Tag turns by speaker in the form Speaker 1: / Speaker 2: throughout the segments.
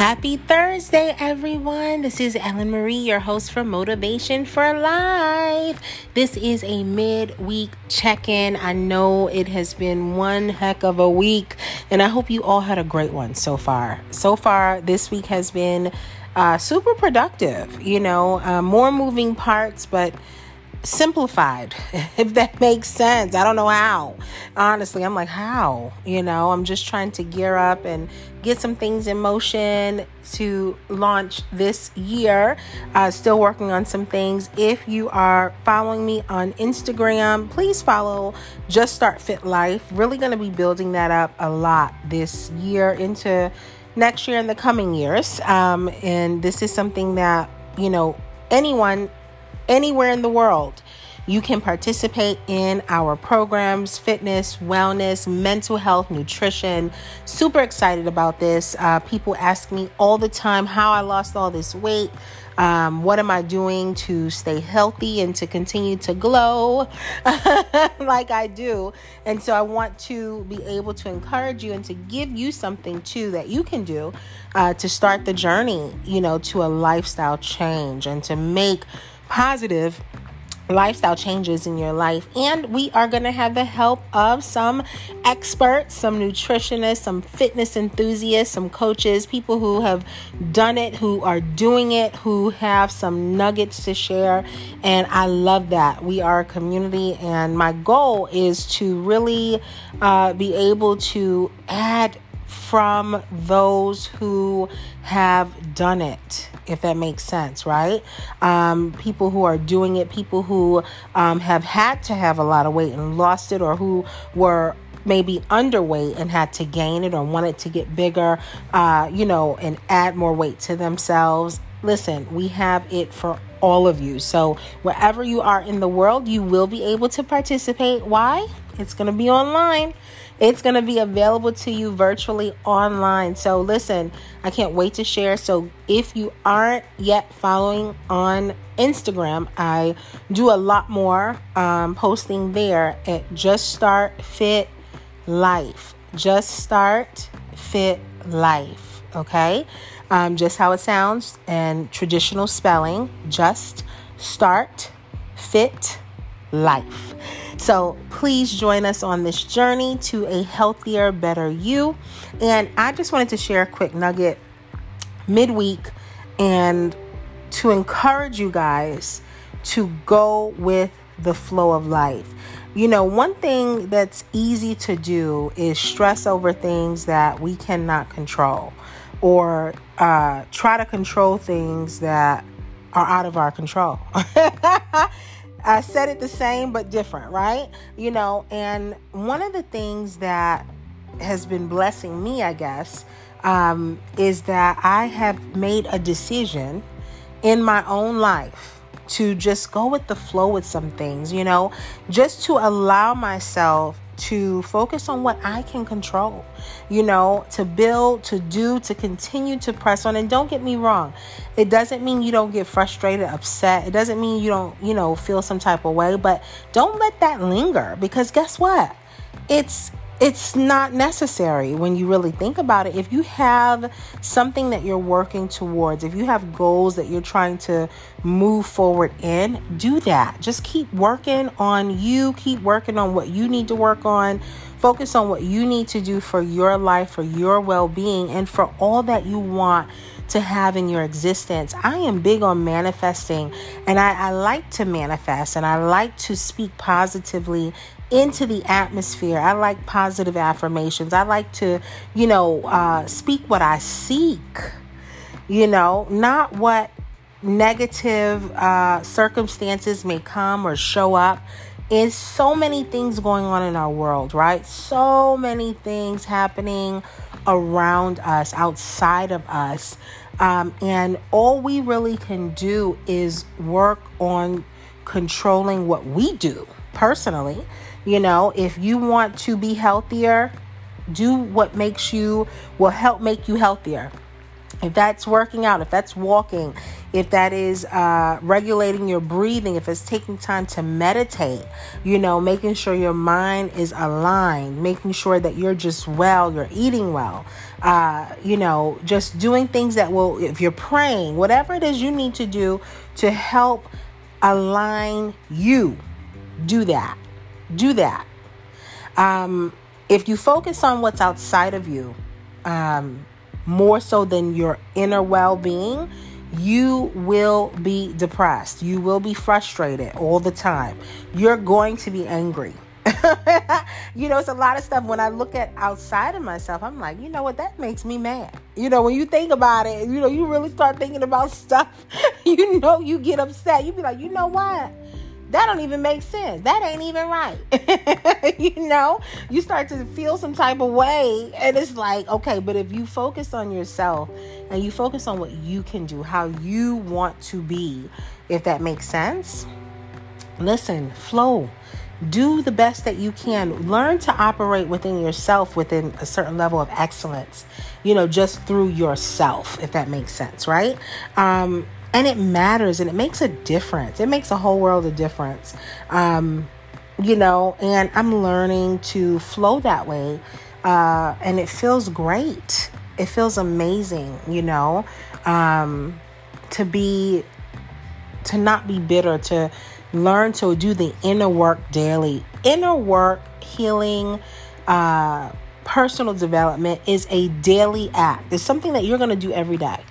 Speaker 1: Happy Thursday, everyone. This is Ellen Marie, your host for Motivation for Life. This is a mid-week check-in. I know it has been one heck of a week, and I hope you all had a great one so far. So far, this week has been uh, super productive. You know, uh, more moving parts, but simplified, if that makes sense. I don't know how. Honestly, I'm like, how? You know, I'm just trying to gear up and get some things in motion to launch this year. Uh, still working on some things. If you are following me on Instagram, please follow Just Start Fit Life. Really going to be building that up a lot this year into next year and the coming years. Um, and this is something that, you know, anyone anywhere in the world. You can participate in our programs, fitness, wellness, mental health, nutrition. Super excited about this. Uh, people ask me all the time how I lost all this weight. Um, what am I doing to stay healthy and to continue to glow like I do? And so I want to be able to encourage you and to give you something too that you can do uh, to start the journey, you know, to a lifestyle change and to make positive lifestyle changes in your life. And we are going to have the help of some experts, some nutritionists, some fitness enthusiasts, some coaches, people who have done it, who are doing it, who have some nuggets to share. And I love that. We are a community, and my goal is to really uh, be able to add from those who have done it if that makes sense, right? Um, people who are doing it, people who um, have had to have a lot of weight and lost it, or who were maybe underweight and had to gain it or wanted to get bigger, uh, you know, and add more weight to themselves. Listen, we have it for all of you. So, wherever you are in the world, you will be able to participate. Why? It's going to be online. It's going to be available to you virtually online. So, listen, I can't wait to share. So, if you aren't yet following on Instagram, I do a lot more um, posting there at Just Start Fit Life. Just Start Fit Life. Okay? Um, just how it sounds and traditional spelling. Just Start Fit Life. So please join us on this journey to a healthier, better you. And I just wanted to share a quick nugget midweek and to encourage you guys to go with the flow of life. You know, one thing that's easy to do is stress over things that we cannot control or uh, try to control things that are out of our control. I said it the same but different, right? You know, and one of the things that has been blessing me, I guess, um, is that I have made a decision in my own life to just go with the flow with some things, you know, just to allow myself to focus on what I can control, you know, to build, to do, to continue to press on. And don't get me wrong, it doesn't mean you don't get frustrated, upset. It doesn't mean you don't, you know, feel some type of way, but don't let that linger because guess what? It's it's not necessary when you really think about it. If you have something that you're working towards, if you have goals that you're trying to move forward in, do that. Just keep working on you, keep working on what you need to work on. Focus on what you need to do for your life, for your well being, and for all that you want to have in your existence. I am big on manifesting and I, I, like to manifest and I like to speak positively into the atmosphere. I like positive affirmations. I like to, you know, uh, speak what I seek, you know, not what negative uh, circumstances may come or show up. Is so many things going on in our world, right? So many things happening around us, outside of us. Um, and all we really can do is work on controlling what we do personally. You know, if you want to be healthier, do what makes you will help make you healthier. if that's working out, if that's walking, if that is uh, regulating your breathing, if it's taking time to meditate, you know, making sure your mind is aligned, making sure that you're just well, you're eating well, uh, you know, just doing things that will, if you're praying, whatever it is you need to do to help align you, do that. Do that. Um, if you focus on what's outside of you, um, more so than your inner well being, you will be depressed. You will be frustrated all the time. You're going to be angry. you know, it's a lot of stuff. When I look at outside of myself, I'm like, you know what, that makes me mad. You know, when you think about it, you know, you really start thinking about stuff, you know, you get upset. You'd be like, you know what? That don't even make sense. That ain't even right. you know, you start to feel some type of way, and it's like, okay, but if you focus on yourself and you focus on what you can do, how you want to be, if that makes sense, listen, flow. Do the best that you can. Learn to operate within yourself within a certain level of excellence, you know, just through yourself, if that makes sense, right? Um, and it matters and it makes a difference. It makes a whole world of difference. Um, you know, and I'm learning to flow that way. Uh, and it feels great. It feels amazing, you know, um, to be, to not be bitter, to learn to do the inner work daily. Inner work, healing, uh, personal development is a daily act. It's something that you're going to do every day.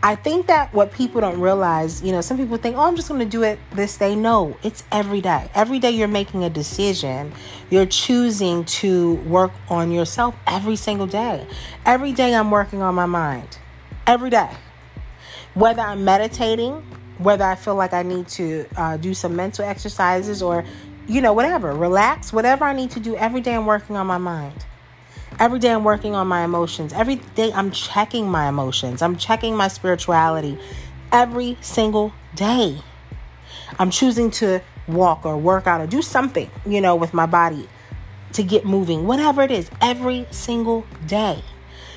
Speaker 1: I think that what people don't realize, you know, some people think, oh, I'm just going to do it this day. No, it's every day. Every day you're making a decision. You're choosing to work on yourself every single day. Every day I'm working on my mind. Every day. Whether I'm meditating, whether I feel like I need to uh, do some mental exercises or, you know, whatever, relax, whatever I need to do, every day I'm working on my mind. Every day I'm working on my emotions. Every day I'm checking my emotions. I'm checking my spirituality. Every single day. I'm choosing to walk or work out or do something, you know, with my body to get moving, whatever it is, every single day.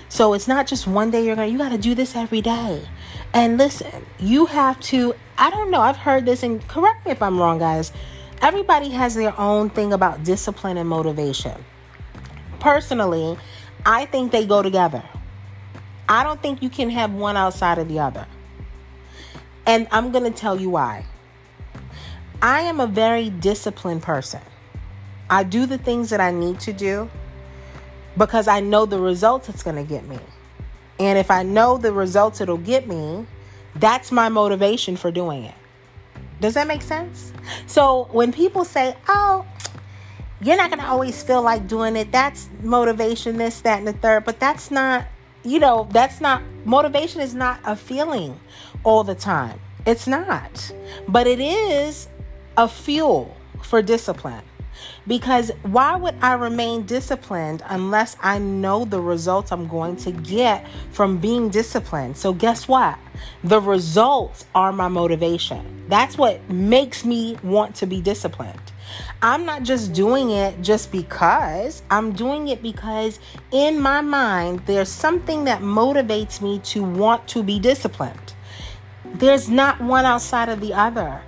Speaker 1: So it's not just one day you're going to, you got to do this every day. And listen, you have to, I don't know, I've heard this and correct me if I'm wrong, guys. Everybody has their own thing about discipline and motivation personally, I think they go together. I don't think you can have one outside of the other. And I'm going to tell you why. I am a very disciplined person. I do the things that I need to do because I know the results it's going to get me. And if I know the results it'll get me, that's my motivation for doing it. Does that make sense? So when people say, oh, you're not going to always feel like doing it. That's motivation, this, that, and the third. But that's not, you know, that's not, motivation is not a feeling all the time. It's not. But it is a fuel for discipline. Because why would I remain disciplined unless I know the results I'm going to get from being disciplined? So, guess what? The results are my motivation. That's what makes me want to be disciplined. I'm not just doing it just because. I'm doing it because in my mind, there's something that motivates me to want to be disciplined. There's not one outside of the other.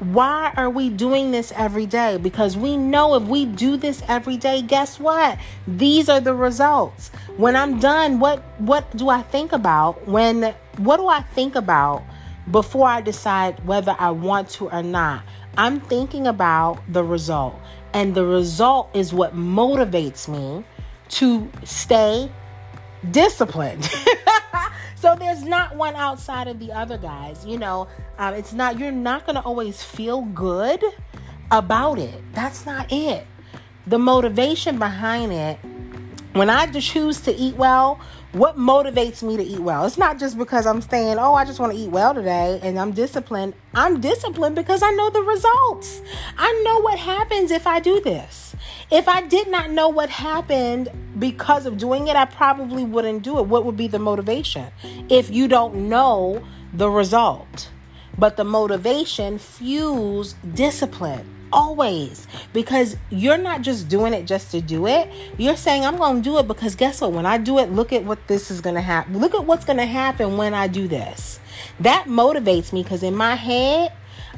Speaker 1: Why are we doing this every day? Because we know if we do this every day, guess what? These are the results. When I'm done, what what do I think about? When what do I think about before I decide whether I want to or not? I'm thinking about the result, and the result is what motivates me to stay disciplined. so there's not one outside of the other, guys. You know, um, it's not, you're not going to always feel good about it. That's not it. The motivation behind it, when I choose to eat well, what motivates me to eat well? It's not just because I'm saying, oh, I just want to eat well today and I'm disciplined. I'm disciplined because I know the results. I know what happens if I do this. If I did not know what happened because of doing it, I probably wouldn't do it. What would be the motivation? If you don't know the result, but the motivation fuels discipline. Always. Because you're not just doing it just to do it. You're saying, I'm going to do it because guess what? When I do it, look at what this is going to happen. Look at what's going to happen when I do this. That motivates me because in my head,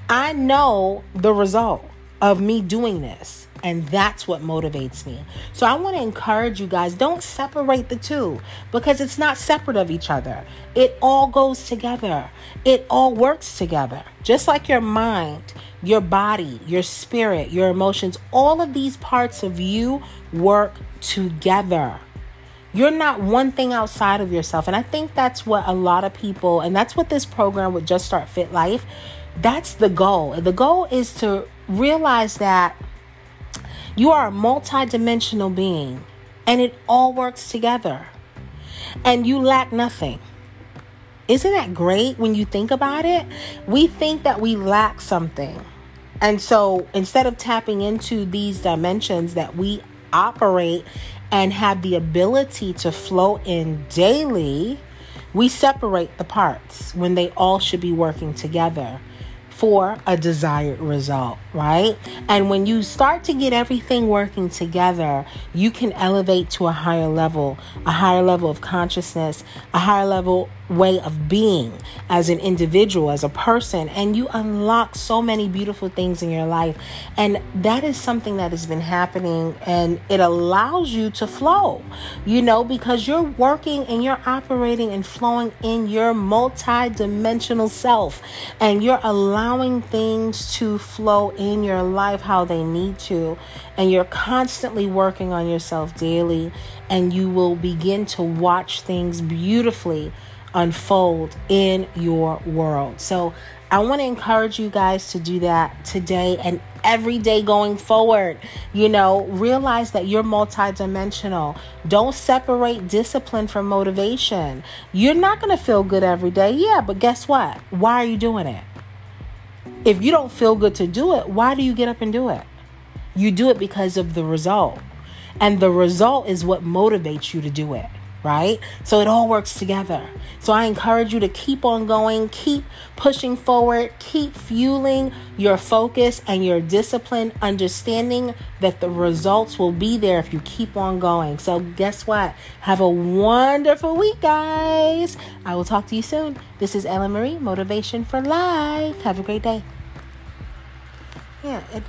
Speaker 1: I know the result of me doing this. And that's what motivates me. So I want to encourage you guys don't separate the two because it's not separate of each other. It all goes together, it all works together. Just like your mind, your body, your spirit, your emotions, all of these parts of you work together. You're not one thing outside of yourself. And I think that's what a lot of people, and that's what this program with Just Start Fit Life, that's the goal. The goal is to realize that you are a multidimensional being and it all works together and you lack nothing. Isn't that great when you think about it? We think that we lack something. And so instead of tapping into these dimensions that we operate and have the ability to flow in daily, we separate the parts when they all should be working together for a desired result, right? And when you start to get everything working together, you can elevate to a higher level, a higher level of consciousness, a higher level way of being as an individual, as a person, and you unlock so many beautiful things in your life. And that is something that has been happening, and it allows you to flow, you know, because you're working and you're operating and flowing in your multi dimensional self, and you're allowing things to flow in your life how they need to, and you're constantly working on yourself daily, and you will begin to watch things beautifully unfold in your world. So I want to encourage you guys to do that today and every day going forward. You know, realize that you're multidimensional. Don't separate discipline from motivation. You're not going to feel good every day. Yeah, but guess what? Why are you doing it? If you don't feel good to do it, why do you get up and do it? You do it because of the result. And the result is what motivates you to do it right? So it all works together. So I encourage you to keep on going, keep pushing forward, keep fueling your focus and your discipline, understanding that the results will be there if you keep on going. So guess what? Have a wonderful week, guys. I will talk to you soon. This is Ellen Marie, Motivation for Life. Have a great day. Yeah, it